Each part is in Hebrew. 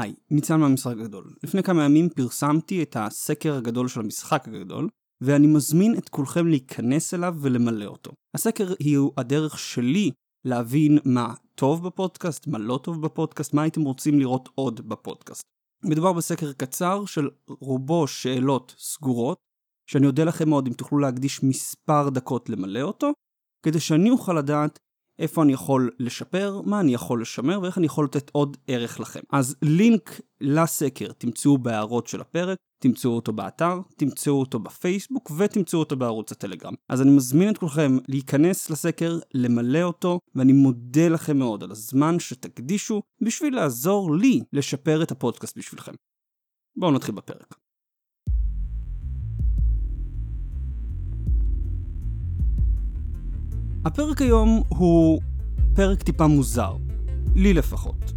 היי, ניצן מהמשחק הגדול. לפני כמה ימים פרסמתי את הסקר הגדול של המשחק הגדול, ואני מזמין את כולכם להיכנס אליו ולמלא אותו. הסקר הוא הדרך שלי להבין מה טוב בפודקאסט, מה לא טוב בפודקאסט, מה הייתם רוצים לראות עוד בפודקאסט. מדובר בסקר קצר של רובו שאלות סגורות, שאני אודה לכם מאוד אם תוכלו להקדיש מספר דקות למלא אותו, כדי שאני אוכל לדעת איפה אני יכול לשפר, מה אני יכול לשמר ואיך אני יכול לתת עוד ערך לכם. אז לינק לסקר תמצאו בהערות של הפרק, תמצאו אותו באתר, תמצאו אותו בפייסבוק ותמצאו אותו בערוץ הטלגרם. אז אני מזמין את כולכם להיכנס לסקר, למלא אותו, ואני מודה לכם מאוד על הזמן שתקדישו בשביל לעזור לי לשפר את הפודקאסט בשבילכם. בואו נתחיל בפרק. הפרק היום הוא פרק טיפה מוזר, לי לפחות.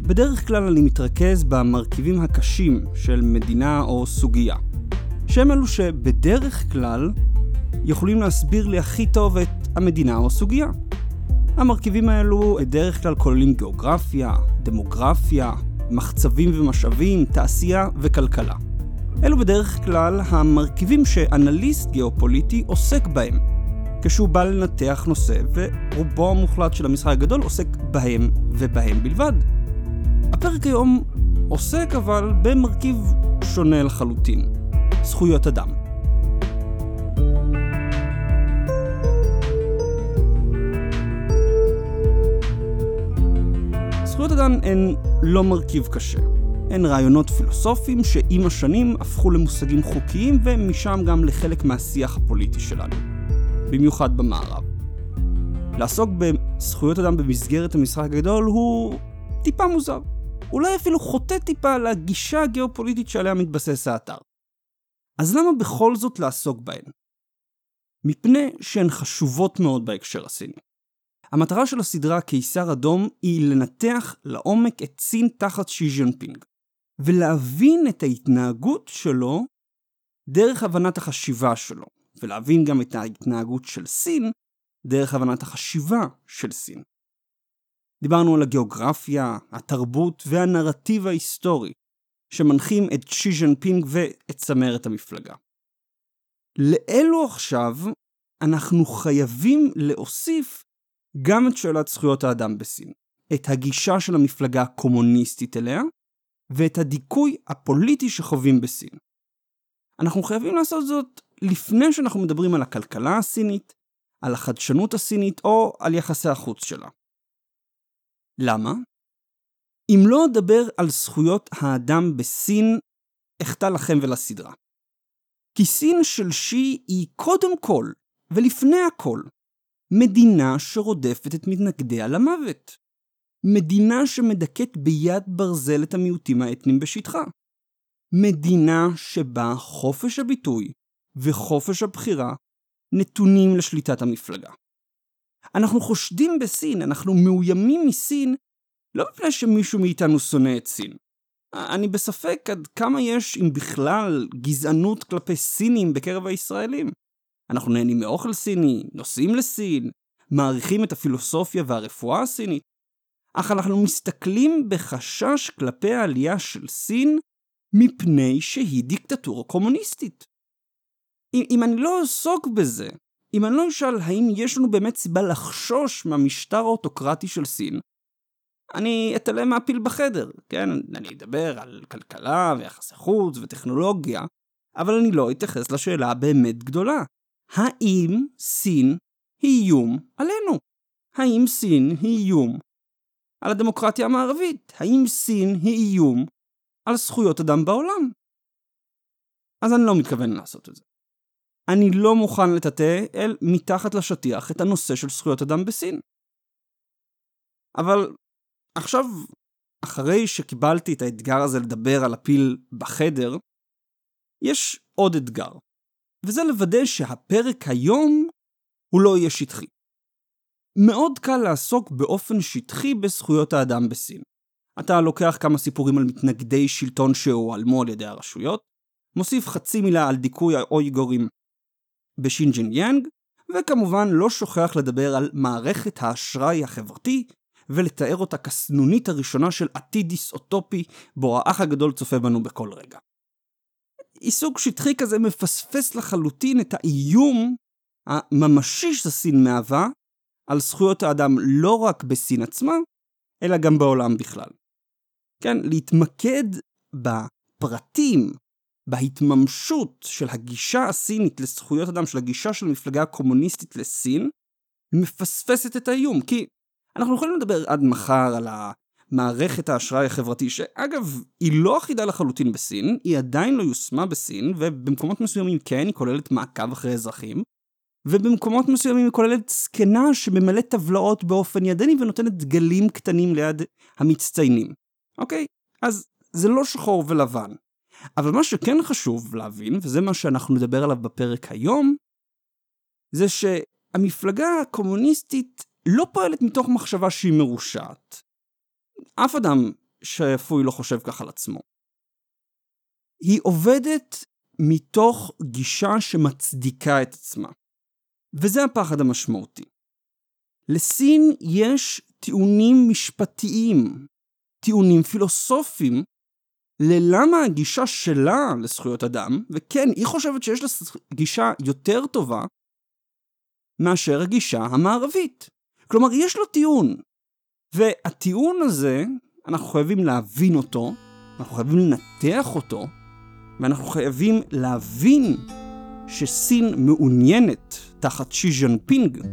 בדרך כלל אני מתרכז במרכיבים הקשים של מדינה או סוגיה, שהם אלו שבדרך כלל יכולים להסביר לי הכי טוב את המדינה או הסוגיה. המרכיבים האלו בדרך כלל כוללים גיאוגרפיה, דמוגרפיה, מחצבים ומשאבים, תעשייה וכלכלה. אלו בדרך כלל המרכיבים שאנליסט גיאופוליטי עוסק בהם, כשהוא בא לנתח נושא, ורובו המוחלט של המשחק הגדול עוסק בהם ובהם בלבד. הפרק היום עוסק אבל במרכיב שונה לחלוטין, זכויות אדם. זכויות אדם הן לא מרכיב קשה. הן רעיונות פילוסופיים שעם השנים הפכו למושגים חוקיים ומשם גם לחלק מהשיח הפוליטי שלנו. במיוחד במערב. לעסוק בזכויות אדם במסגרת המשחק הגדול הוא טיפה מוזר. אולי אפילו חוטא טיפה לגישה הגיאופוליטית שעליה מתבסס האתר. אז למה בכל זאת לעסוק בהן? מפני שהן חשובות מאוד בהקשר הסיני. המטרה של הסדרה קיסר אדום היא לנתח לעומק את סין תחת שי ז'נפינג, ולהבין את ההתנהגות שלו דרך הבנת החשיבה שלו, ולהבין גם את ההתנהגות של סין דרך הבנת החשיבה של סין. דיברנו על הגיאוגרפיה, התרבות והנרטיב ההיסטורי שמנחים את שי ז'נפינג ואת צמרת המפלגה. לאלו עכשיו אנחנו חייבים להוסיף גם את שאלת זכויות האדם בסין, את הגישה של המפלגה הקומוניסטית אליה, ואת הדיכוי הפוליטי שחווים בסין. אנחנו חייבים לעשות זאת לפני שאנחנו מדברים על הכלכלה הסינית, על החדשנות הסינית או על יחסי החוץ שלה. למה? אם לא אדבר על זכויות האדם בסין, אחטא לכם ולסדרה. כי סין של שי היא קודם כל, ולפני הכל, מדינה שרודפת את מתנגדיה למוות. מדינה שמדכאת ביד ברזל את המיעוטים האתניים בשטחה. מדינה שבה חופש הביטוי וחופש הבחירה נתונים לשליטת המפלגה. אנחנו חושדים בסין, אנחנו מאוימים מסין, לא מפני שמישהו מאיתנו שונא את סין. אני בספק עד כמה יש, אם בכלל, גזענות כלפי סינים בקרב הישראלים. אנחנו נהנים מאוכל סיני, נוסעים לסין, מעריכים את הפילוסופיה והרפואה הסינית, אך אנחנו מסתכלים בחשש כלפי העלייה של סין מפני שהיא דיקטטורה קומוניסטית. אם, אם אני לא אעסוק בזה, אם אני לא אשאל האם יש לנו באמת סיבה לחשוש מהמשטר האוטוקרטי של סין, אני אתעלם מהפיל בחדר, כן? אני אדבר על כלכלה ויחסי חוץ וטכנולוגיה, אבל אני לא אתייחס לשאלה הבאמת גדולה. האם סין היא איום עלינו? האם סין היא איום על הדמוקרטיה המערבית? האם סין היא איום על זכויות אדם בעולם? אז אני לא מתכוון לעשות את זה. אני לא מוכן לטאטא אל מתחת לשטיח את הנושא של זכויות אדם בסין. אבל עכשיו, אחרי שקיבלתי את האתגר הזה לדבר על הפיל בחדר, יש עוד אתגר, וזה לוודא שהפרק היום הוא לא יהיה שטחי. מאוד קל לעסוק באופן שטחי בזכויות האדם בסין. אתה לוקח כמה סיפורים על מתנגדי שלטון שהועלמו על ידי הרשויות, מוסיף חצי מילה על דיכוי האויגורים בשינג'ין יאנג, וכמובן לא שוכח לדבר על מערכת האשראי החברתי ולתאר אותה כסנונית הראשונה של עתיד דיסאוטופי, בו האח הגדול צופה בנו בכל רגע. עיסוק שטחי כזה מפספס לחלוטין את האיום הממשי שסין מהווה על זכויות האדם לא רק בסין עצמה, אלא גם בעולם בכלל. כן, להתמקד בפרטים, בהתממשות של הגישה הסינית לזכויות אדם, של הגישה של המפלגה הקומוניסטית לסין, מפספסת את האיום. כי אנחנו יכולים לדבר עד מחר על המערכת האשראי החברתי, שאגב, היא לא אחידה לחלוטין בסין, היא עדיין לא יושמה בסין, ובמקומות מסוימים כן, היא כוללת מעקב אחרי אזרחים, ובמקומות מסוימים היא כוללת זקנה שממלאת טבלאות באופן ידני ונותנת דגלים קטנים ליד המצטיינים. אוקיי? אז זה לא שחור ולבן. אבל מה שכן חשוב להבין, וזה מה שאנחנו נדבר עליו בפרק היום, זה שהמפלגה הקומוניסטית לא פועלת מתוך מחשבה שהיא מרושעת. אף אדם שפוי לא חושב כך על עצמו. היא עובדת מתוך גישה שמצדיקה את עצמה. וזה הפחד המשמעותי. לסין יש טיעונים משפטיים, טיעונים פילוסופיים, ללמה הגישה שלה לזכויות אדם, וכן, היא חושבת שיש לה גישה יותר טובה מאשר הגישה המערבית. כלומר, יש לו טיעון. והטיעון הזה, אנחנו חייבים להבין אותו, אנחנו חייבים לנתח אותו, ואנחנו חייבים להבין שסין מעוניינת, תחת שי ז'נפינג,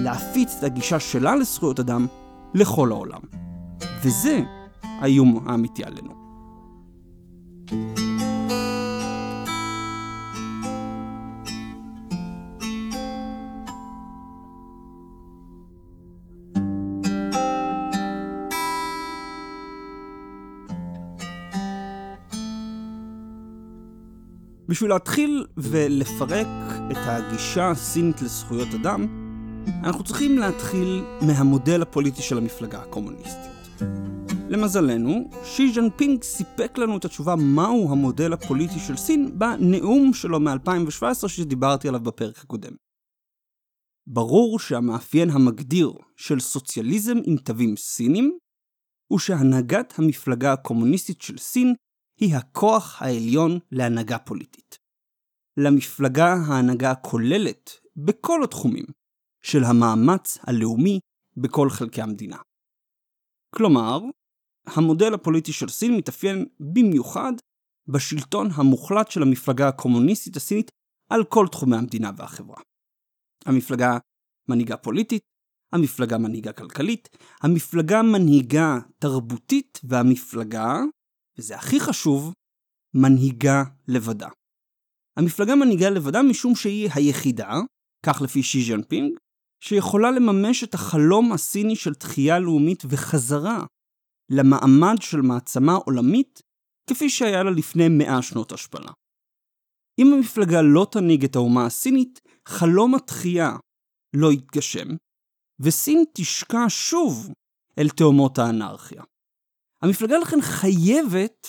להפיץ את הגישה שלה לזכויות אדם לכל העולם. וזה האיום האמיתי עלינו. בשביל להתחיל ולפרק את הגישה הסינית לזכויות אדם, אנחנו צריכים להתחיל מהמודל הפוליטי של המפלגה הקומוניסטית. למזלנו, שי ז'נפינג סיפק לנו את התשובה מהו המודל הפוליטי של סין בנאום שלו מ-2017 שדיברתי עליו בפרק הקודם. ברור שהמאפיין המגדיר של סוציאליזם עם תווים סינים הוא שהנהגת המפלגה הקומוניסטית של סין היא הכוח העליון להנהגה פוליטית. למפלגה ההנהגה הכוללת בכל התחומים של המאמץ הלאומי בכל חלקי המדינה. כלומר, המודל הפוליטי של סין מתאפיין במיוחד בשלטון המוחלט של המפלגה הקומוניסטית הסינית על כל תחומי המדינה והחברה. המפלגה מנהיגה פוליטית, המפלגה מנהיגה כלכלית, המפלגה מנהיגה תרבותית, והמפלגה וזה הכי חשוב, מנהיגה לבדה. המפלגה מנהיגה לבדה משום שהיא היחידה, כך לפי שי ז'אנפינג, שיכולה לממש את החלום הסיני של תחייה לאומית וחזרה למעמד של מעצמה עולמית, כפי שהיה לה לפני מאה שנות השפלה. אם המפלגה לא תנהיג את האומה הסינית, חלום התחייה לא יתגשם, וסין תשקע שוב אל תאומות האנרכיה. המפלגה לכן חייבת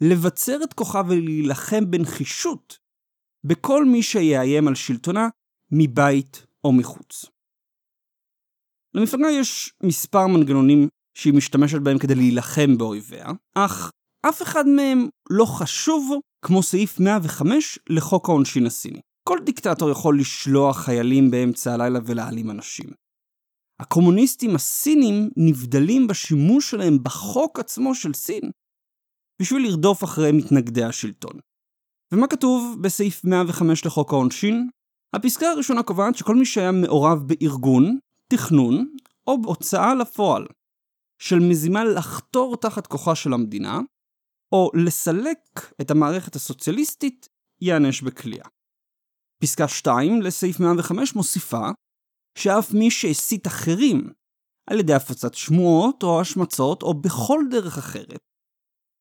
לבצר את כוחה ולהילחם בנחישות בכל מי שיאיים על שלטונה מבית או מחוץ. למפלגה יש מספר מנגנונים שהיא משתמשת בהם כדי להילחם באויביה, אך אף אחד מהם לא חשוב כמו סעיף 105 לחוק העונשין הסיני. כל דיקטטור יכול לשלוח חיילים באמצע הלילה ולהעלים אנשים. הקומוניסטים הסינים נבדלים בשימוש שלהם בחוק עצמו של סין בשביל לרדוף אחרי מתנגדי השלטון. ומה כתוב בסעיף 105 לחוק העונשין? הפסקה הראשונה קובעת שכל מי שהיה מעורב בארגון, תכנון או בהוצאה לפועל של מזימה לחתור תחת כוחה של המדינה, או לסלק את המערכת הסוציאליסטית, ייענש בכליאה. פסקה 2 לסעיף 105 מוסיפה שאף מי שהסית אחרים על ידי הפצת שמועות או השמצות או בכל דרך אחרת,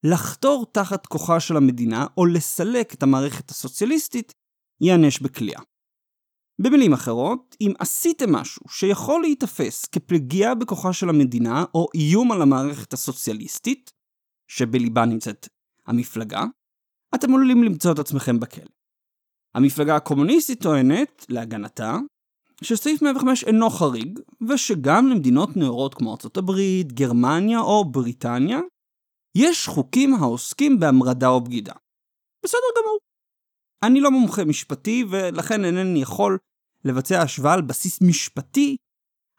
לחתור תחת כוחה של המדינה או לסלק את המערכת הסוציאליסטית, ייענש בכליאה. במילים אחרות, אם עשיתם משהו שיכול להיתפס כפגיעה בכוחה של המדינה או איום על המערכת הסוציאליסטית, שבליבה נמצאת המפלגה, אתם עלולים למצוא את עצמכם בכלא. המפלגה הקומוניסטית טוענת, להגנתה, שסעיף 105 אינו חריג, ושגם למדינות נאורות כמו ארצות הברית, גרמניה או בריטניה, יש חוקים העוסקים בהמרדה או בגידה. בסדר גמור. אני לא מומחה משפטי, ולכן אינני יכול לבצע השוואה על בסיס משפטי,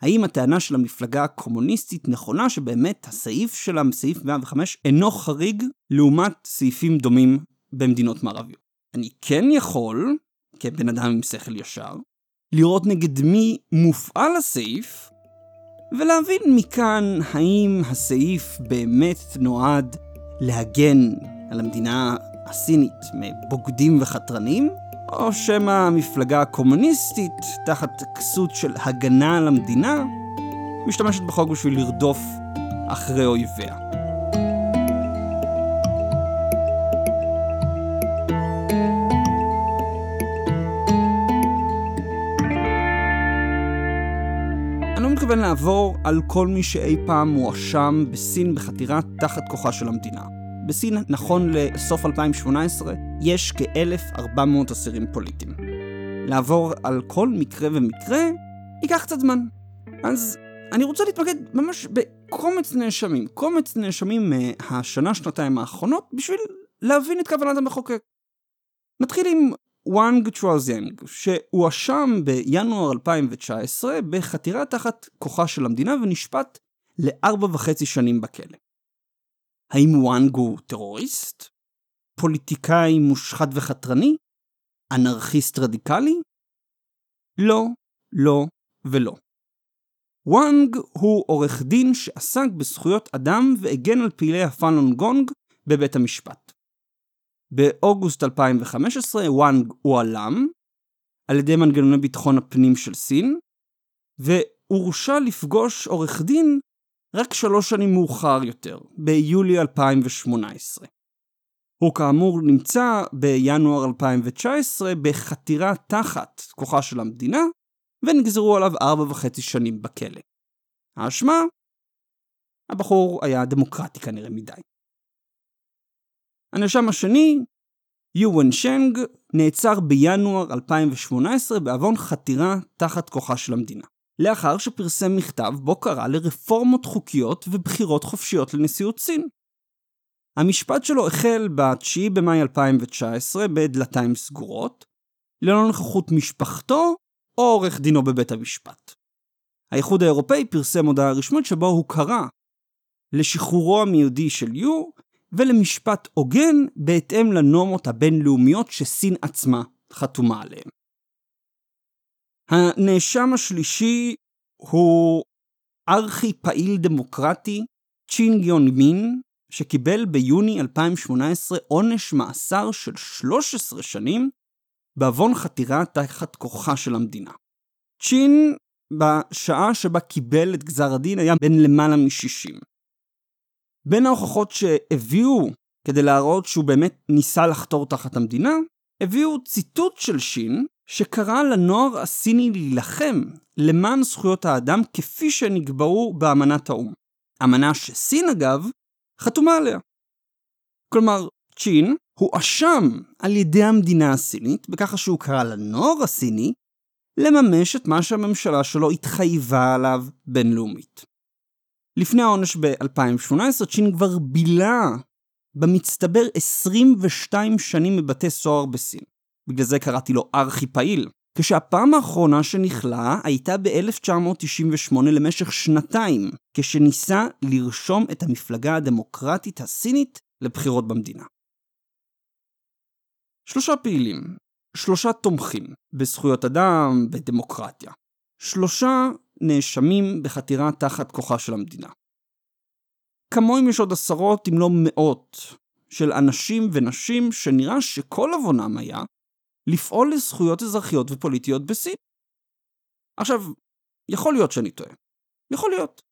האם הטענה של המפלגה הקומוניסטית נכונה שבאמת הסעיף שלה, סעיף 105, אינו חריג לעומת סעיפים דומים במדינות מערביות. אני כן יכול, כבן אדם עם שכל ישר, לראות נגד מי מופעל הסעיף, ולהבין מכאן האם הסעיף באמת נועד להגן על המדינה הסינית מבוגדים וחתרנים, או שמא המפלגה הקומוניסטית, תחת כסות של הגנה על המדינה, משתמשת בחוק בשביל לרדוף אחרי אויביה. לא מתכוון לעבור על כל מי שאי פעם מואשם בסין בחתירה תחת כוחה של המדינה. בסין, נכון לסוף 2018, יש כ-1,400 אסירים פוליטיים. לעבור על כל מקרה ומקרה ייקח קצת זמן. אז אני רוצה להתמקד ממש בקומץ נאשמים, קומץ נאשמים מהשנה-שנתיים האחרונות, בשביל להבין את כוונת המחוקק. נתחיל עם וואנג צ'ואזיאנג, שהואשם בינואר 2019 בחתירה תחת כוחה של המדינה ונשפט לארבע וחצי שנים בכלא. האם וואנג הוא טרוריסט? פוליטיקאי מושחת וחתרני? אנרכיסט רדיקלי? לא, לא ולא. וואנג הוא עורך דין שעסק בזכויות אדם והגן על פעילי הפאלון גונג בבית המשפט. באוגוסט 2015 וואנג הועלם על ידי מנגנוני ביטחון הפנים של סין, והורשע לפגוש עורך דין רק שלוש שנים מאוחר יותר, ביולי 2018. הוא כאמור נמצא בינואר 2019 בחתירה תחת כוחה של המדינה, ונגזרו עליו ארבע וחצי שנים בכלא. האשמה? הבחור היה דמוקרטי כנראה מדי. הנאשם השני, יואן שנג, נעצר בינואר 2018 בעוון חתירה תחת כוחה של המדינה. לאחר שפרסם מכתב בו קרא לרפורמות חוקיות ובחירות חופשיות לנשיאות סין. המשפט שלו החל ב-9 במאי 2019 בדלתיים סגורות, ללא נוכחות משפחתו או עורך דינו בבית המשפט. האיחוד האירופאי פרסם הודעה רשמית שבו הוא קרא לשחרורו המיידי של יו ולמשפט הוגן בהתאם לנורמות הבינלאומיות שסין עצמה חתומה עליהן. הנאשם השלישי הוא ארכי פעיל דמוקרטי צ'ין גיון מין, שקיבל ביוני 2018 עונש מאסר של 13 שנים בעוון חתירה תחת כוחה של המדינה. צ'ין, בשעה שבה קיבל את גזר הדין, היה בן למעלה מ-60. בין ההוכחות שהביאו כדי להראות שהוא באמת ניסה לחתור תחת המדינה, הביאו ציטוט של שין, שקרא לנוער הסיני להילחם למען זכויות האדם כפי שנקבעו באמנת האו"ם. אמנה שסין אגב חתומה עליה. כלומר, צ'ין הואשם על ידי המדינה הסינית בככה שהוא קרא לנוער הסיני לממש את מה שהממשלה שלו התחייבה עליו בינלאומית. לפני העונש ב-2018 צ'ין כבר בילה במצטבר 22 שנים בבתי סוהר בסין. בגלל זה קראתי לו ארכי פעיל. כשהפעם האחרונה שנכלא הייתה ב-1998 למשך שנתיים, כשניסה לרשום את המפלגה הדמוקרטית הסינית לבחירות במדינה. שלושה פעילים, שלושה תומכים בזכויות אדם, בדמוקרטיה. שלושה נאשמים בחתירה תחת כוחה של המדינה. כמוהם יש עוד עשרות אם לא מאות של אנשים ונשים שנראה שכל עוונם היה לפעול לזכויות אזרחיות ופוליטיות בסין. עכשיו, יכול להיות שאני טועה. יכול להיות.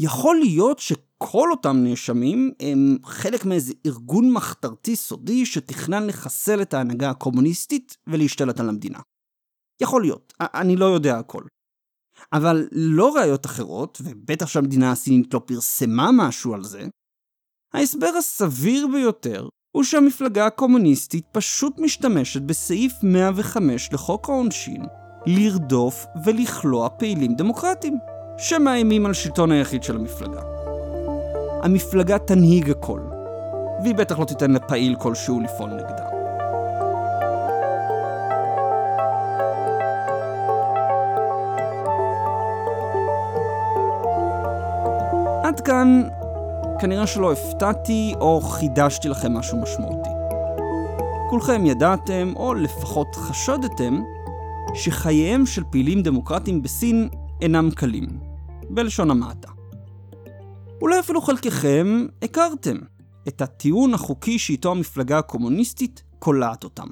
יכול להיות שכל אותם נאשמים הם חלק מאיזה ארגון מחתרתי סודי שתכנן לחסל את ההנהגה הקומוניסטית ולהשתלט על המדינה. יכול להיות, אני לא יודע הכל. אבל לא ראיות אחרות, ובטח שהמדינה הסינית לא פרסמה משהו על זה, ההסבר הסביר ביותר הוא שהמפלגה הקומוניסטית פשוט משתמשת בסעיף 105 לחוק העונשין לרדוף ולכלוא פעילים דמוקרטיים, שמאיימים על שלטון היחיד של המפלגה. המפלגה תנהיג הכל, והיא בטח לא תיתן לפעיל כלשהו לפעול נגדה. עד כאן כנראה שלא הפתעתי או חידשתי לכם משהו משמעותי. כולכם ידעתם, או לפחות חשדתם, שחייהם של פעילים דמוקרטיים בסין אינם קלים, בלשון המעטה. אולי אפילו חלקכם הכרתם את הטיעון החוקי שאיתו המפלגה הקומוניסטית קולעת אותם.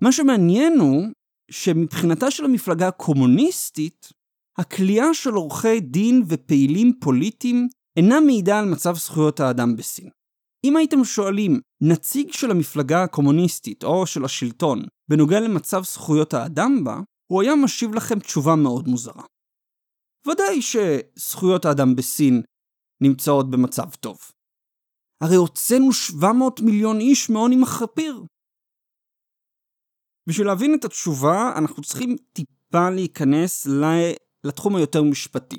מה שמעניין הוא שמבחינתה של המפלגה הקומוניסטית, הכליאה של עורכי דין ופעילים פוליטיים אינה מעידה על מצב זכויות האדם בסין. אם הייתם שואלים נציג של המפלגה הקומוניסטית או של השלטון בנוגע למצב זכויות האדם בה, הוא היה משיב לכם תשובה מאוד מוזרה. ודאי שזכויות האדם בסין נמצאות במצב טוב. הרי הוצאנו 700 מיליון איש מעוני מחפיר. בשביל להבין את התשובה, אנחנו צריכים טיפה להיכנס לתחום היותר משפטי.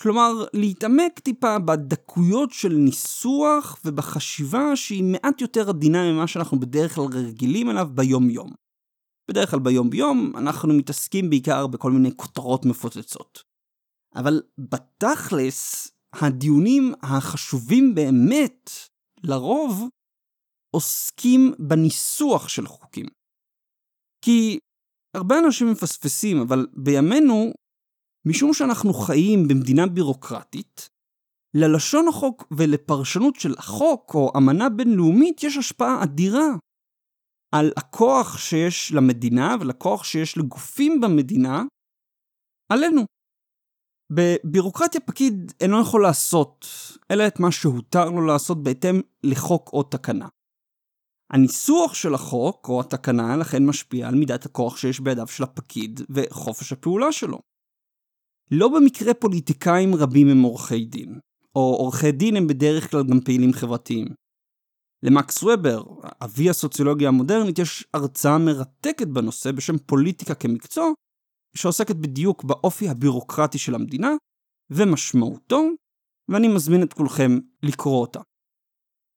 כלומר, להתעמק טיפה בדקויות של ניסוח ובחשיבה שהיא מעט יותר עדינה ממה שאנחנו בדרך כלל רגילים אליו ביום-יום. בדרך כלל ביום-יום אנחנו מתעסקים בעיקר בכל מיני כותרות מפוצצות. אבל בתכלס, הדיונים החשובים באמת, לרוב, עוסקים בניסוח של חוקים. כי הרבה אנשים מפספסים, אבל בימינו משום שאנחנו חיים במדינה בירוקרטית, ללשון החוק ולפרשנות של החוק או אמנה בינלאומית יש השפעה אדירה על הכוח שיש למדינה ולכוח שיש לגופים במדינה עלינו. בבירוקרטיה פקיד אינו יכול לעשות, אלא את מה שהותר לו לעשות בהתאם לחוק או תקנה. הניסוח של החוק או התקנה לכן משפיע על מידת הכוח שיש בידיו של הפקיד וחופש הפעולה שלו. לא במקרה פוליטיקאים רבים הם עורכי דין, או עורכי דין הם בדרך כלל גם פעילים חברתיים. למקס וובר, אבי הסוציולוגיה המודרנית, יש הרצאה מרתקת בנושא בשם פוליטיקה כמקצוע, שעוסקת בדיוק באופי הבירוקרטי של המדינה ומשמעותו, ואני מזמין את כולכם לקרוא אותה.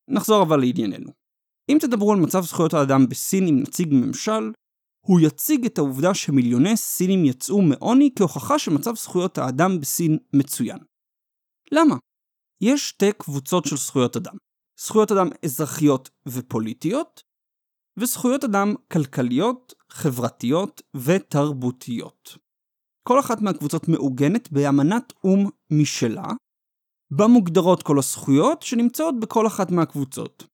נחזור אבל לענייננו. אם תדברו על מצב זכויות האדם בסין עם נציג ממשל, הוא יציג את העובדה שמיליוני סינים יצאו מעוני כהוכחה שמצב זכויות האדם בסין מצוין. למה? יש שתי קבוצות של זכויות אדם. זכויות אדם אזרחיות ופוליטיות, וזכויות אדם כלכליות, חברתיות ותרבותיות. כל אחת מהקבוצות מעוגנת באמנת או"ם משלה, בה מוגדרות כל הזכויות שנמצאות בכל אחת מהקבוצות.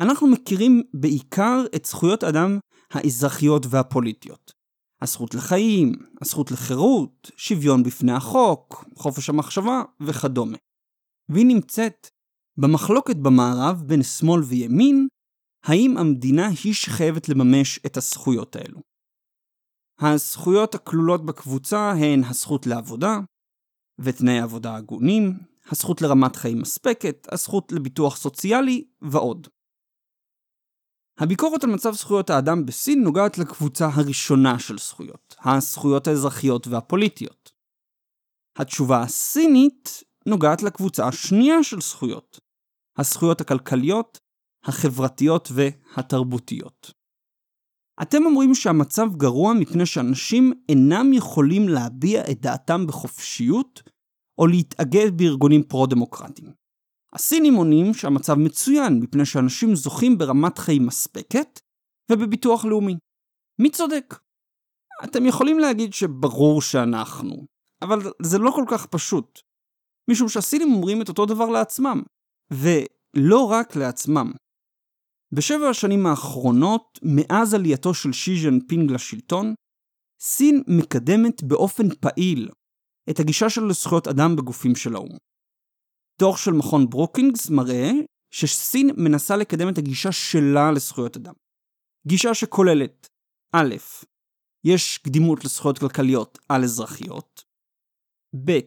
אנחנו מכירים בעיקר את זכויות אדם האזרחיות והפוליטיות. הזכות לחיים, הזכות לחירות, שוויון בפני החוק, חופש המחשבה וכדומה. והיא נמצאת במחלוקת במערב בין שמאל וימין, האם המדינה היא שחייבת לממש את הזכויות האלו. הזכויות הכלולות בקבוצה הן הזכות לעבודה, ותנאי עבודה הגונים, הזכות לרמת חיים מספקת, הזכות לביטוח סוציאלי ועוד. הביקורת על מצב זכויות האדם בסין נוגעת לקבוצה הראשונה של זכויות, הזכויות האזרחיות והפוליטיות. התשובה הסינית נוגעת לקבוצה השנייה של זכויות, הזכויות הכלכליות, החברתיות והתרבותיות. אתם אומרים שהמצב גרוע מפני שאנשים אינם יכולים להביע את דעתם בחופשיות או להתאגד בארגונים פרו-דמוקרטיים. הסינים עונים שהמצב מצוין מפני שאנשים זוכים ברמת חיים מספקת ובביטוח לאומי. מי צודק? אתם יכולים להגיד שברור שאנחנו, אבל זה לא כל כך פשוט. משום שהסינים אומרים את אותו דבר לעצמם, ולא רק לעצמם. בשבע השנים האחרונות, מאז עלייתו של שי ג'ינפינג לשלטון, סין מקדמת באופן פעיל את הגישה של זכויות אדם בגופים של האו"ם. דוח של מכון ברוקינגס מראה שסין מנסה לקדם את הגישה שלה לזכויות אדם. גישה שכוללת א', יש קדימות לזכויות כלכליות על אזרחיות, ב',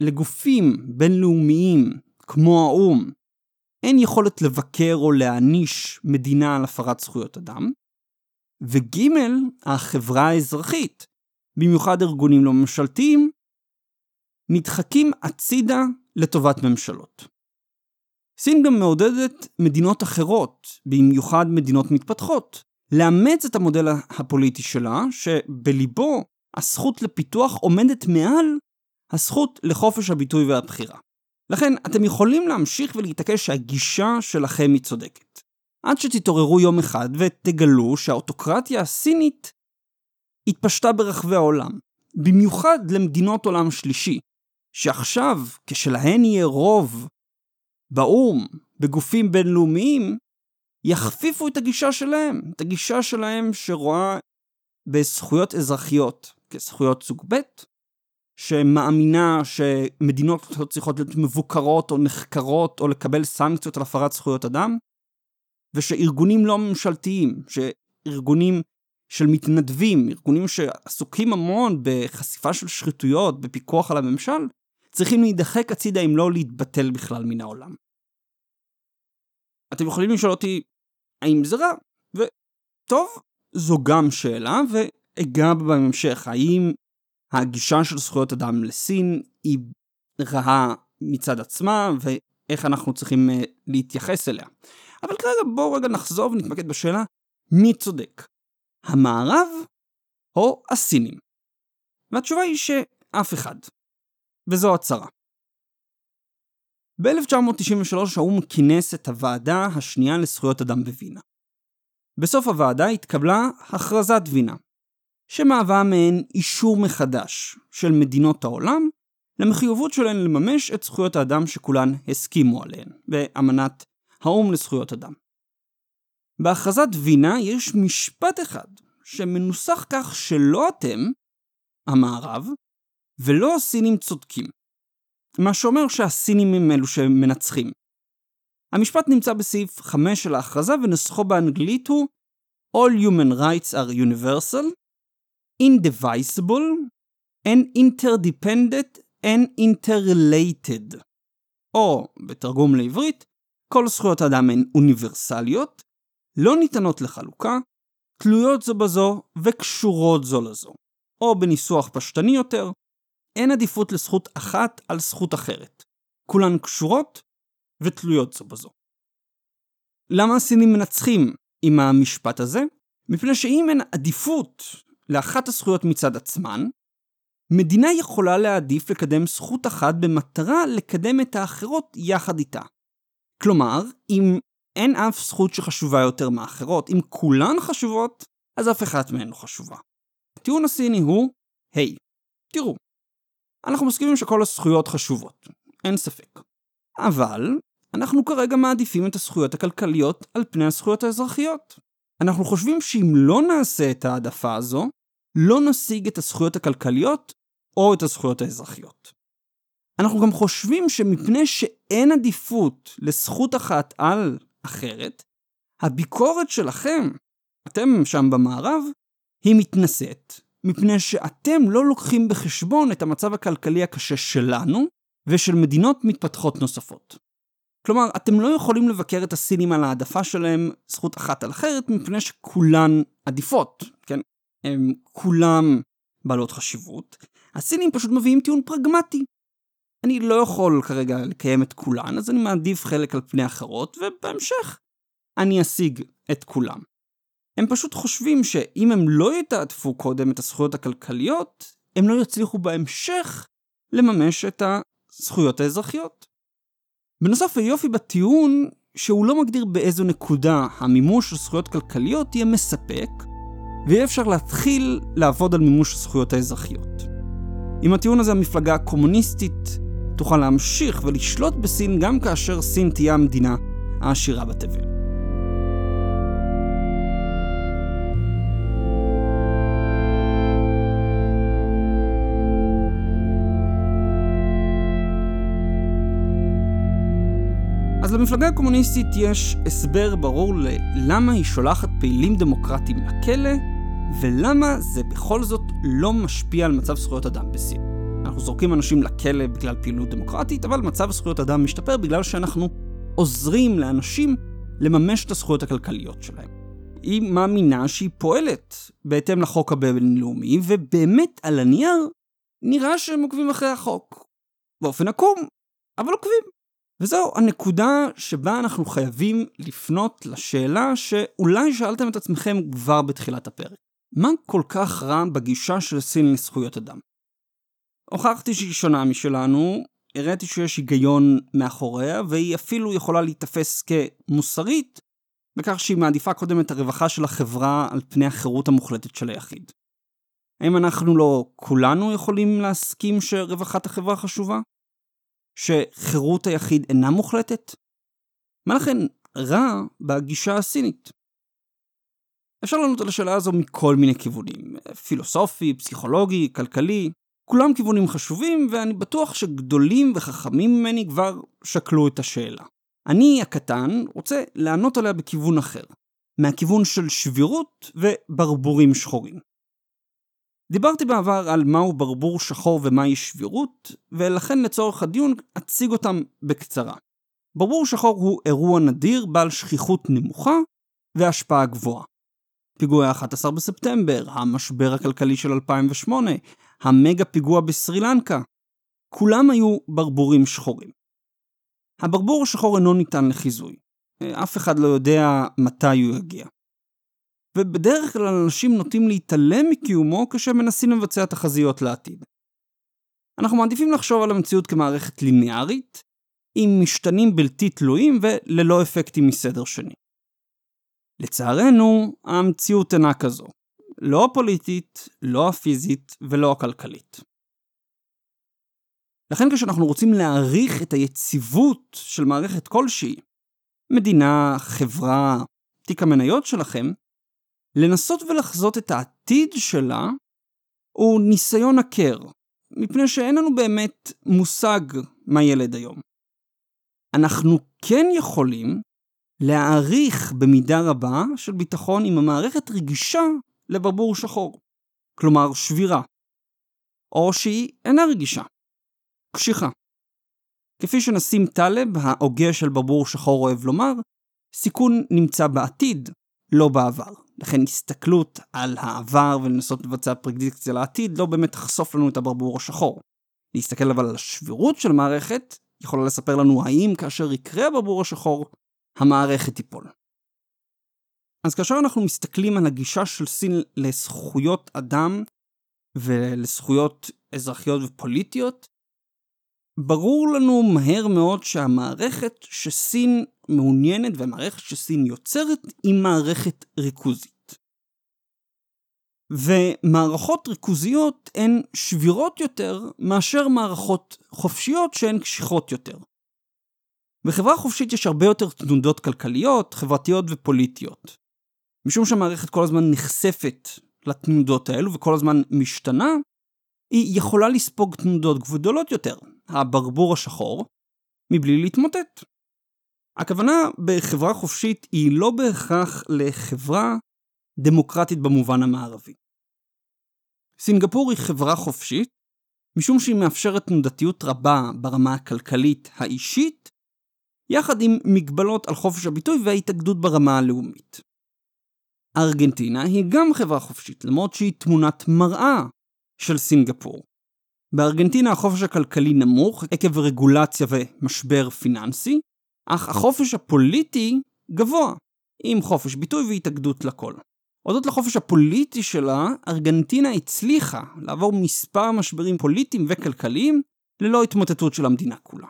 לגופים בינלאומיים כמו האו"ם אין יכולת לבקר או להעניש מדינה על הפרת זכויות אדם, וג', החברה האזרחית במיוחד ארגונים לא ממשלתיים, נדחקים הצידה לטובת ממשלות. סין גם מעודדת מדינות אחרות, במיוחד מדינות מתפתחות, לאמץ את המודל הפוליטי שלה, שבליבו הזכות לפיתוח עומדת מעל הזכות לחופש הביטוי והבחירה. לכן, אתם יכולים להמשיך ולהתעקש שהגישה שלכם היא צודקת. עד שתתעוררו יום אחד ותגלו שהאוטוקרטיה הסינית התפשטה ברחבי העולם, במיוחד למדינות עולם שלישי, שעכשיו, כשלהן יהיה רוב באו"ם, בגופים בינלאומיים, יכפיפו את הגישה שלהם, את הגישה שלהם שרואה בזכויות אזרחיות כזכויות סוג ב', שמאמינה שמדינות לא צריכות להיות מבוקרות או נחקרות או לקבל סנקציות על הפרת זכויות אדם, ושארגונים לא ממשלתיים, שארגונים של מתנדבים, ארגונים שעסוקים המון בחשיפה של שחיתויות, בפיקוח על הממשל, צריכים להידחק הצידה אם לא להתבטל בכלל מן העולם. אתם יכולים לשאול אותי, האם זה רע? וטוב, זו גם שאלה, ואגע בהמשך. האם הגישה של זכויות אדם לסין היא רעה מצד עצמה, ואיך אנחנו צריכים uh, להתייחס אליה. אבל כרגע בואו רגע נחזור ונתמקד בשאלה, מי צודק? המערב או הסינים? והתשובה היא שאף אחד. וזו הצהרה. ב-1993 האו"ם כינס את הוועדה השנייה לזכויות אדם בווינה. בסוף הוועדה התקבלה הכרזת וינה, שמהווה מעין אישור מחדש של מדינות העולם למחויבות שלהן לממש את זכויות האדם שכולן הסכימו עליהן, באמנת האו"ם לזכויות אדם. בהכרזת וינה יש משפט אחד שמנוסח כך שלא אתם, המערב, ולא הסינים צודקים. מה שאומר שהסינים הם אלו שמנצחים. המשפט נמצא בסעיף 5 של ההכרזה ונוסחו באנגלית הוא All human rights are universal, indivisible, and interdependent and interrelated. או, בתרגום לעברית, כל זכויות האדם הן אוניברסליות, לא ניתנות לחלוקה, תלויות זו בזו וקשורות זו לזו. או בניסוח פשטני יותר, אין עדיפות לזכות אחת על זכות אחרת. כולן קשורות ותלויות זו בזו. למה הסינים מנצחים עם המשפט הזה? מפני שאם אין עדיפות לאחת הזכויות מצד עצמן, מדינה יכולה להעדיף לקדם זכות אחת במטרה לקדם את האחרות יחד איתה. כלומר, אם אין אף זכות שחשובה יותר מאחרות, אם כולן חשובות, אז אף אחת מהן לא חשובה. הטיעון הסיני הוא, היי, hey, תראו, אנחנו מסכימים שכל הזכויות חשובות, אין ספק. אבל, אנחנו כרגע מעדיפים את הזכויות הכלכליות על פני הזכויות האזרחיות. אנחנו חושבים שאם לא נעשה את העדפה הזו, לא נשיג את הזכויות הכלכליות או את הזכויות האזרחיות. אנחנו גם חושבים שמפני שאין עדיפות לזכות אחת על אחרת, הביקורת שלכם, אתם שם במערב, היא מתנשאת, מפני שאתם לא לוקחים בחשבון את המצב הכלכלי הקשה שלנו ושל מדינות מתפתחות נוספות. כלומר, אתם לא יכולים לבקר את הסינים על העדפה שלהם זכות אחת על אחרת, מפני שכולן עדיפות, כן? הם כולם בעלות חשיבות. הסינים פשוט מביאים טיעון פרגמטי. אני לא יכול כרגע לקיים את כולן, אז אני מעדיף חלק על פני אחרות, ובהמשך אני אשיג את כולם. הם פשוט חושבים שאם הם לא יתעדפו קודם את הזכויות הכלכליות, הם לא יצליחו בהמשך לממש את הזכויות האזרחיות. בנוסף היופי בטיעון שהוא לא מגדיר באיזו נקודה המימוש של זכויות כלכליות יהיה מספק, ויהיה אפשר להתחיל לעבוד על מימוש הזכויות האזרחיות. עם הטיעון הזה המפלגה הקומוניסטית תוכל להמשיך ולשלוט בסין גם כאשר סין תהיה המדינה העשירה בתבל. אז למפלגה הקומוניסטית יש הסבר ברור ללמה היא שולחת פעילים דמוקרטיים לכלא, ולמה זה בכל זאת לא משפיע על מצב זכויות אדם בסין. אנחנו זורקים אנשים לכלא בגלל פעילות דמוקרטית, אבל מצב זכויות אדם משתפר בגלל שאנחנו עוזרים לאנשים לממש את הזכויות הכלכליות שלהם. היא מאמינה שהיא פועלת בהתאם לחוק הבינלאומי, ובאמת על הנייר נראה שהם עוקבים אחרי החוק. באופן עקום, אבל עוקבים. וזהו הנקודה שבה אנחנו חייבים לפנות לשאלה שאולי שאלתם את עצמכם כבר בתחילת הפרק. מה כל כך רע בגישה של סין לזכויות אדם? הוכחתי שהיא שונה משלנו, הראיתי שיש היגיון מאחוריה, והיא אפילו יכולה להיתפס כמוסרית, בכך שהיא מעדיפה קודם את הרווחה של החברה על פני החירות המוחלטת של היחיד. האם אנחנו לא כולנו יכולים להסכים שרווחת החברה חשובה? שחירות היחיד אינה מוחלטת? מה לכן רע בגישה הסינית? אפשר לענות על השאלה הזו מכל מיני כיוונים, פילוסופי, פסיכולוגי, כלכלי, כולם כיוונים חשובים, ואני בטוח שגדולים וחכמים ממני כבר שקלו את השאלה. אני הקטן רוצה לענות עליה בכיוון אחר, מהכיוון של שבירות וברבורים שחורים. דיברתי בעבר על מהו ברבור שחור ומהי שבירות, ולכן לצורך הדיון אציג אותם בקצרה. ברבור שחור הוא אירוע נדיר בעל שכיחות נמוכה והשפעה גבוהה. פיגועי 11 בספטמבר, המשבר הכלכלי של 2008, המגה פיגוע בסרי לנקה, כולם היו ברבורים שחורים. הברבור השחור אינו ניתן לחיזוי. אף אחד לא יודע מתי הוא יגיע. ובדרך כלל אנשים נוטים להתעלם מקיומו כשהם מנסים לבצע תחזיות לעתיד. אנחנו מעדיפים לחשוב על המציאות כמערכת ליניארית, עם משתנים בלתי תלויים וללא אפקטים מסדר שני. לצערנו, המציאות אינה כזו. לא הפוליטית, לא הפיזית ולא הכלכלית. לכן כשאנחנו רוצים להעריך את היציבות של מערכת כלשהי, מדינה, חברה, תיק המניות שלכם, לנסות ולחזות את העתיד שלה הוא ניסיון עקר, מפני שאין לנו באמת מושג מה ילד היום. אנחנו כן יכולים להעריך במידה רבה של ביטחון אם המערכת רגישה לברבור שחור, כלומר שבירה, או שהיא אינה רגישה, קשיחה. כפי שנסים טלב, ההוגה של ברבור שחור אוהב לומר, סיכון נמצא בעתיד, לא בעבר. לכן הסתכלות על העבר ולנסות לבצע פרדיקציה לעתיד לא באמת תחשוף לנו את הברבור השחור. להסתכל אבל על השבירות של מערכת יכולה לספר לנו האם כאשר יקרה הברבור השחור, המערכת תיפול. אז כאשר אנחנו מסתכלים על הגישה של סין לזכויות אדם ולזכויות אזרחיות ופוליטיות, ברור לנו מהר מאוד שהמערכת שסין מעוניינת והמערכת שסין יוצרת היא מערכת ריכוזית. ומערכות ריכוזיות הן שבירות יותר מאשר מערכות חופשיות שהן קשיחות יותר. בחברה חופשית יש הרבה יותר תנודות כלכליות, חברתיות ופוליטיות. משום שהמערכת כל הזמן נחשפת לתנודות האלו וכל הזמן משתנה, היא יכולה לספוג תנודות גדולות יותר, הברבור השחור, מבלי להתמוטט. הכוונה בחברה חופשית היא לא בהכרח לחברה דמוקרטית במובן המערבי. סינגפור היא חברה חופשית, משום שהיא מאפשרת תנודתיות רבה ברמה הכלכלית האישית, יחד עם מגבלות על חופש הביטוי וההתאגדות ברמה הלאומית. ארגנטינה היא גם חברה חופשית, למרות שהיא תמונת מראה של סינגפור. בארגנטינה החופש הכלכלי נמוך עקב רגולציה ומשבר פיננסי, אך החופש הפוליטי גבוה, עם חופש ביטוי והתאגדות לכל. הודות לחופש הפוליטי שלה, ארגנטינה הצליחה לעבור מספר משברים פוליטיים וכלכליים ללא התמוטטות של המדינה כולה.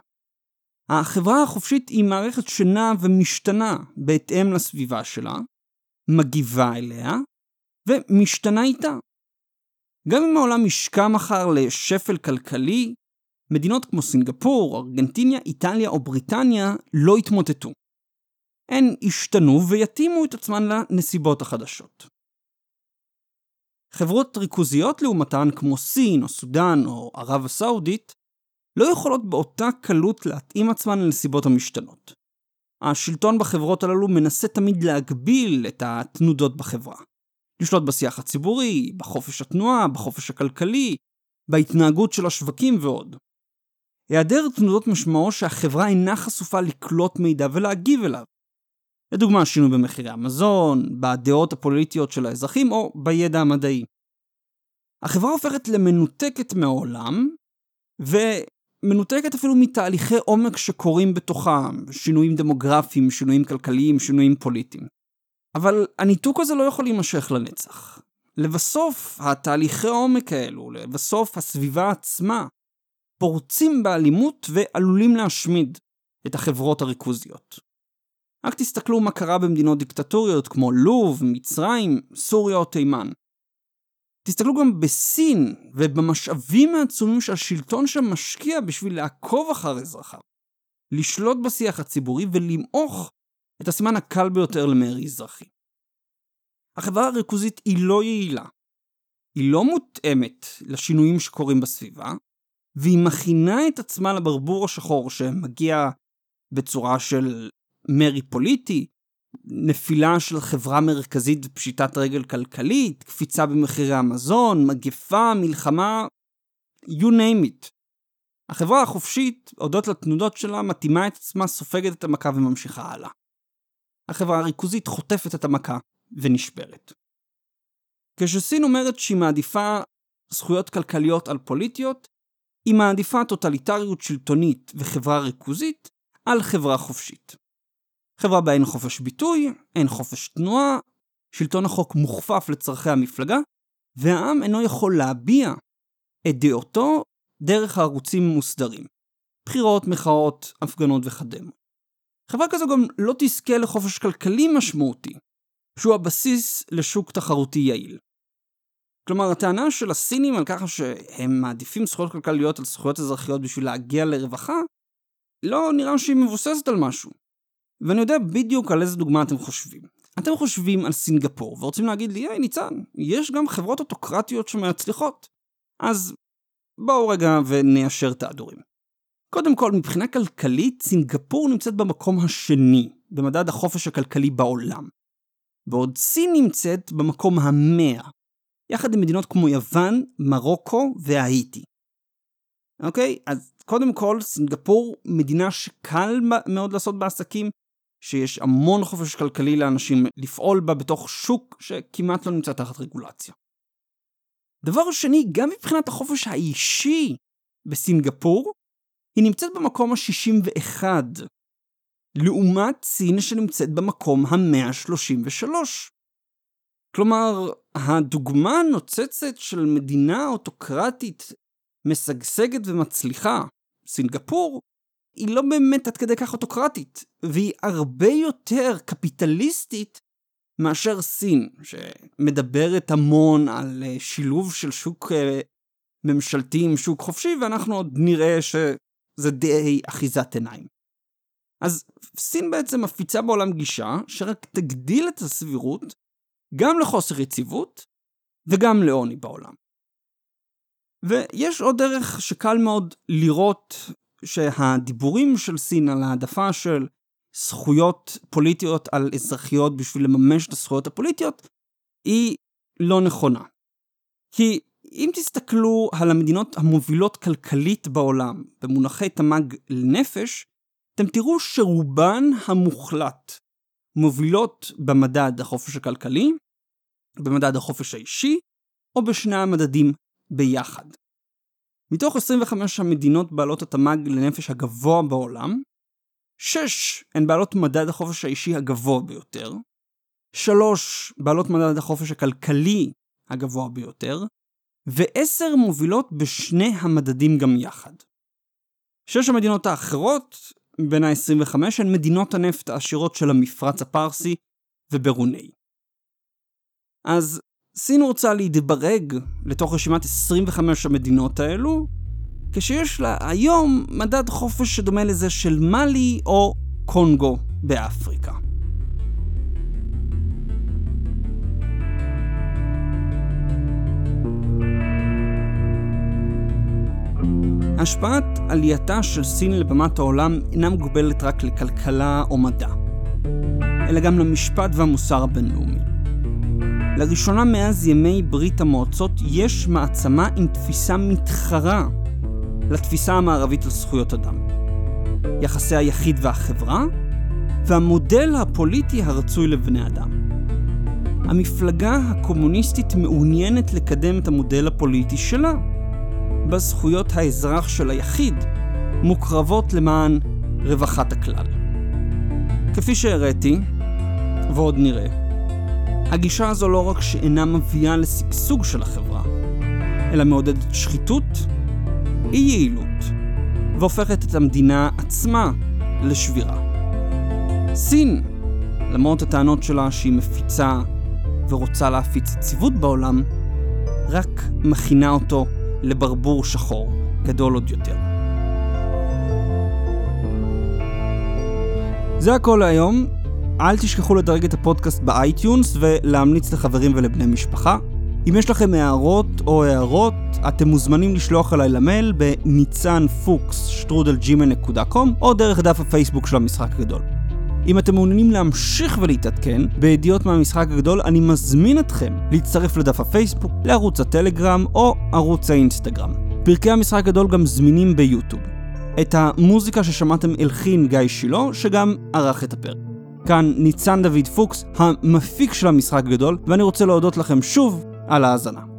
החברה החופשית היא מערכת שנעה ומשתנה בהתאם לסביבה שלה, מגיבה אליה, ומשתנה איתה. גם אם העולם ישקע מחר לשפל כלכלי, מדינות כמו סינגפור, ארגנטיניה, איטליה או בריטניה לא יתמוטטו. הן ישתנו ויתאימו את עצמן לנסיבות החדשות. חברות ריכוזיות לעומתן כמו סין או סודאן או ערב הסעודית לא יכולות באותה קלות להתאים עצמן לנסיבות המשתנות. השלטון בחברות הללו מנסה תמיד להגביל את התנודות בחברה. לשלוט בשיח הציבורי, בחופש התנועה, בחופש הכלכלי, בהתנהגות של השווקים ועוד. היעדר תנודות משמעו שהחברה אינה חשופה לקלוט מידע ולהגיב אליו. לדוגמה שינוי במחירי המזון, בדעות הפוליטיות של האזרחים או בידע המדעי. החברה הופכת למנותקת מהעולם, ומנותקת אפילו מתהליכי עומק שקורים בתוכה, שינויים דמוגרפיים, שינויים כלכליים, שינויים פוליטיים. אבל הניתוק הזה לא יכול להימשך לנצח. לבסוף, התהליכי העומק האלו, לבסוף הסביבה עצמה, פורצים באלימות ועלולים להשמיד את החברות הריכוזיות. רק תסתכלו מה קרה במדינות דיקטטוריות כמו לוב, מצרים, סוריה או תימן. תסתכלו גם בסין ובמשאבים העצומים שהשלטון שם משקיע בשביל לעקוב אחר אזרחיו, לשלוט בשיח הציבורי ולמעוך את הסימן הקל ביותר למרי אזרחי. החברה הריכוזית היא לא יעילה, היא לא מותאמת לשינויים שקורים בסביבה, והיא מכינה את עצמה לברבור השחור שמגיע בצורה של מרי פוליטי, נפילה של חברה מרכזית ופשיטת רגל כלכלית, קפיצה במחירי המזון, מגפה, מלחמה, you name it. החברה החופשית, הודות לתנודות שלה, מתאימה את עצמה, סופגת את המכה וממשיכה הלאה. החברה הריכוזית חוטפת את המכה ונשברת. כשסין אומרת שהיא מעדיפה זכויות כלכליות על פוליטיות, היא מעדיפה טוטליטריות שלטונית וחברה ריכוזית על חברה חופשית. חברה בה אין חופש ביטוי, אין חופש תנועה, שלטון החוק מוכפף לצורכי המפלגה, והעם אינו יכול להביע את דעותו דרך הערוצים מוסדרים. בחירות, מחאות, הפגנות וכדומה. חברה כזו גם לא תזכה לחופש כלכלי משמעותי, שהוא הבסיס לשוק תחרותי יעיל. כלומר, הטענה של הסינים על ככה שהם מעדיפים זכויות כלכליות על זכויות אזרחיות בשביל להגיע לרווחה, לא נראה שהיא מבוססת על משהו. ואני יודע בדיוק על איזה דוגמה אתם חושבים. אתם חושבים על סינגפור ורוצים להגיד לי, היי ניצן, יש גם חברות אוטוקרטיות שמצליחות. אז בואו רגע וניישר את ההדורים. קודם כל, מבחינה כלכלית, סינגפור נמצאת במקום השני במדד החופש הכלכלי בעולם. בעוד סין נמצאת במקום המאה, יחד עם מדינות כמו יוון, מרוקו והאיטי. אוקיי? אז קודם כל, סינגפור מדינה שקל מאוד לעשות בעסקים, שיש המון חופש כלכלי לאנשים לפעול בה בתוך שוק שכמעט לא נמצא תחת רגולציה. דבר שני, גם מבחינת החופש האישי בסינגפור, היא נמצאת במקום ה-61, לעומת סין שנמצאת במקום ה-133. כלומר, הדוגמה הנוצצת של מדינה אוטוקרטית משגשגת ומצליחה, סינגפור, היא לא באמת עד כדי כך אוטוקרטית, והיא הרבה יותר קפיטליסטית מאשר סין, שמדברת המון על אה, שילוב של שוק אה, ממשלתי עם שוק חופשי, ואנחנו עוד נראה שזה די אחיזת עיניים. אז סין בעצם מפיצה בעולם גישה שרק תגדיל את הסבירות גם לחוסר יציבות וגם לעוני בעולם. ויש עוד דרך שקל מאוד לראות שהדיבורים של סין על העדפה של זכויות פוליטיות על אזרחיות בשביל לממש את הזכויות הפוליטיות, היא לא נכונה. כי אם תסתכלו על המדינות המובילות כלכלית בעולם במונחי תמ"ג לנפש, אתם תראו שרובן המוחלט מובילות במדד החופש הכלכלי, במדד החופש האישי, או בשני המדדים ביחד. מתוך 25 המדינות בעלות התמ"ג לנפש הגבוה בעולם, 6 הן בעלות מדד החופש האישי הגבוה ביותר, 3 בעלות מדד החופש הכלכלי הגבוה ביותר, ו-10 מובילות בשני המדדים גם יחד. שש המדינות האחרות, בין ה-25, הן מדינות הנפט העשירות של המפרץ הפרסי וברונאי. אז סין רוצה להתברג לתוך רשימת 25 המדינות האלו, כשיש לה היום מדד חופש שדומה לזה של מאלי או קונגו באפריקה. השפעת עלייתה של סין לבמת העולם אינה מוגבלת רק לכלכלה או מדע, אלא גם למשפט והמוסר הבינלאומי. לראשונה מאז ימי ברית המועצות יש מעצמה עם תפיסה מתחרה לתפיסה המערבית על זכויות אדם. יחסי היחיד והחברה והמודל הפוליטי הרצוי לבני אדם. המפלגה הקומוניסטית מעוניינת לקדם את המודל הפוליטי שלה, בזכויות האזרח של היחיד מוקרבות למען רווחת הכלל. כפי שהראיתי, ועוד נראה, הגישה הזו לא רק שאינה מביאה לשגשוג של החברה, אלא מעודדת שחיתות, אי יעילות, והופכת את המדינה עצמה לשבירה. סין, למרות הטענות שלה שהיא מפיצה ורוצה להפיץ יציבות בעולם, רק מכינה אותו לברבור שחור גדול עוד יותר. זה הכל להיום. אל תשכחו לדרג את הפודקאסט ב iTunes ולהמליץ לחברים ולבני משפחה. אם יש לכם הערות או הארות, אתם מוזמנים לשלוח אליי למייל בניצן פוקס שטרודל gmail.com או דרך דף הפייסבוק של המשחק הגדול. אם אתם מעוניינים להמשיך ולהתעדכן בידיעות מהמשחק הגדול, אני מזמין אתכם להצטרף לדף הפייסבוק, לערוץ הטלגרם או ערוץ האינסטגרם. פרקי המשחק הגדול גם זמינים ביוטיוב. את המוזיקה ששמעתם הלחין גיא שילה, שגם ערך את הפרק. כאן ניצן דוד פוקס, המפיק של המשחק הגדול, ואני רוצה להודות לכם שוב על ההאזנה.